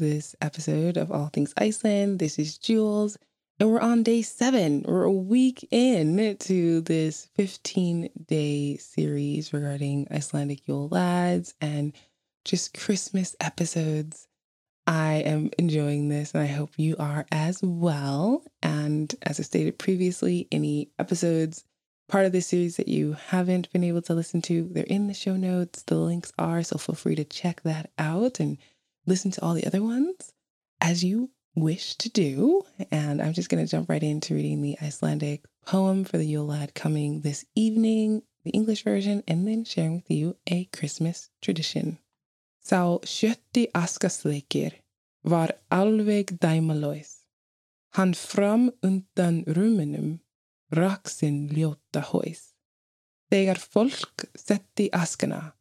this episode of All Things Iceland. This is Jules, and we're on day seven. We're a week in to this 15 day series regarding Icelandic Yule Lads and just Christmas episodes. I am enjoying this, and I hope you are as well. And as I stated previously, any episodes part of this series that you haven't been able to listen to, they're in the show notes. The links are, so feel free to check that out and listen to all the other ones as you wish to do. And I'm just going to jump right into reading the Icelandic poem for the Yule Lad coming this evening, the English version, and then sharing with you a Christmas tradition. Sá sjötti askasleikir var alveg dæmalaus. Hann fram undan ruminum rak sinn ljóta hóis. Þegar fólk setti askana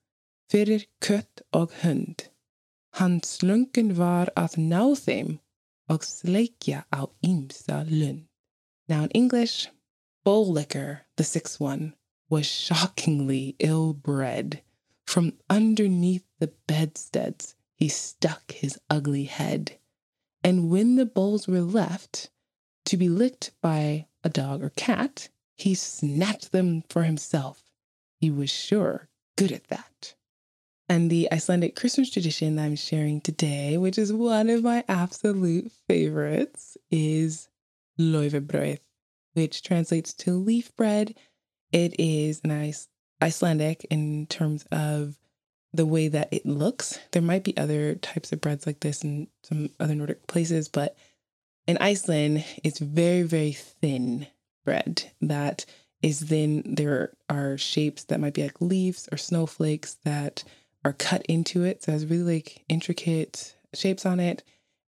fyrir kött og hund, hans löngun var að ná þeim og sleikja á ýmsa lund. Now in English, Bowl Licker, the sixth one, was shockingly ill-bred. From underneath the bedsteads, he stuck his ugly head. And when the bowls were left to be licked by a dog or cat, he snatched them for himself. He was sure good at that. And the Icelandic Christmas tradition that I'm sharing today, which is one of my absolute favorites, is Laufabrauð, which translates to leaf bread. It is an Icelandic in terms of the way that it looks. There might be other types of breads like this in some other Nordic places, but in Iceland, it's very, very thin bread that is then there are shapes that might be like leaves or snowflakes that are cut into it. So it has really like intricate shapes on it.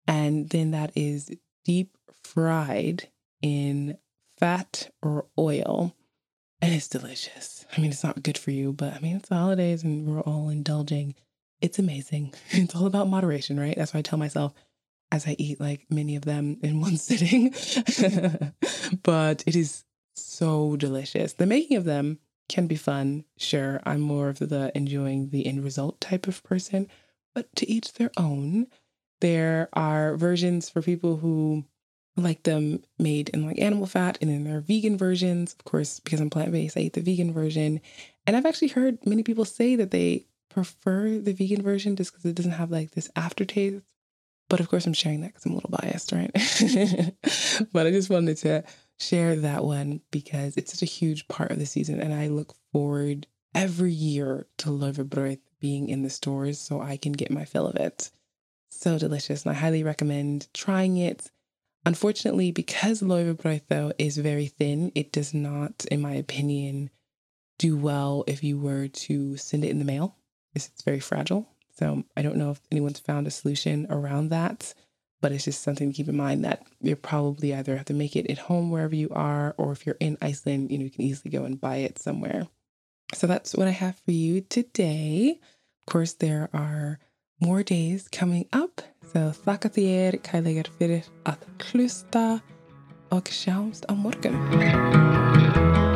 And then that is deep fried in fat or oil. And it's delicious. I mean, it's not good for you, but I mean, it's the holidays and we're all indulging. It's amazing. It's all about moderation, right? That's why I tell myself as I eat like many of them in one sitting. but it is so delicious. The making of them can be fun. Sure, I'm more of the enjoying the end result type of person, but to each their own. There are versions for people who like them made in like animal fat and then there are vegan versions. Of course, because I'm plant-based, I eat the vegan version. And I've actually heard many people say that they prefer the vegan version just because it doesn't have like this aftertaste but of course, I'm sharing that because I'm a little biased, right? but I just wanted to share that one because it's such a huge part of the season. And I look forward every year to Laufabrauð being in the stores so I can get my fill of it. So delicious. And I highly recommend trying it. Unfortunately, because Laufabrauð, though, is very thin, it does not, in my opinion, do well if you were to send it in the mail. It's very fragile. So I don't know if anyone's found a solution around that, but it's just something to keep in mind that you probably either have to make it at home wherever you are, or if you're in Iceland, you know, you can easily go and buy it somewhere. So that's what I have for you today. Of course, there are more days coming up. So þakka þér fyrir að hlusta og sjáumst á morgun.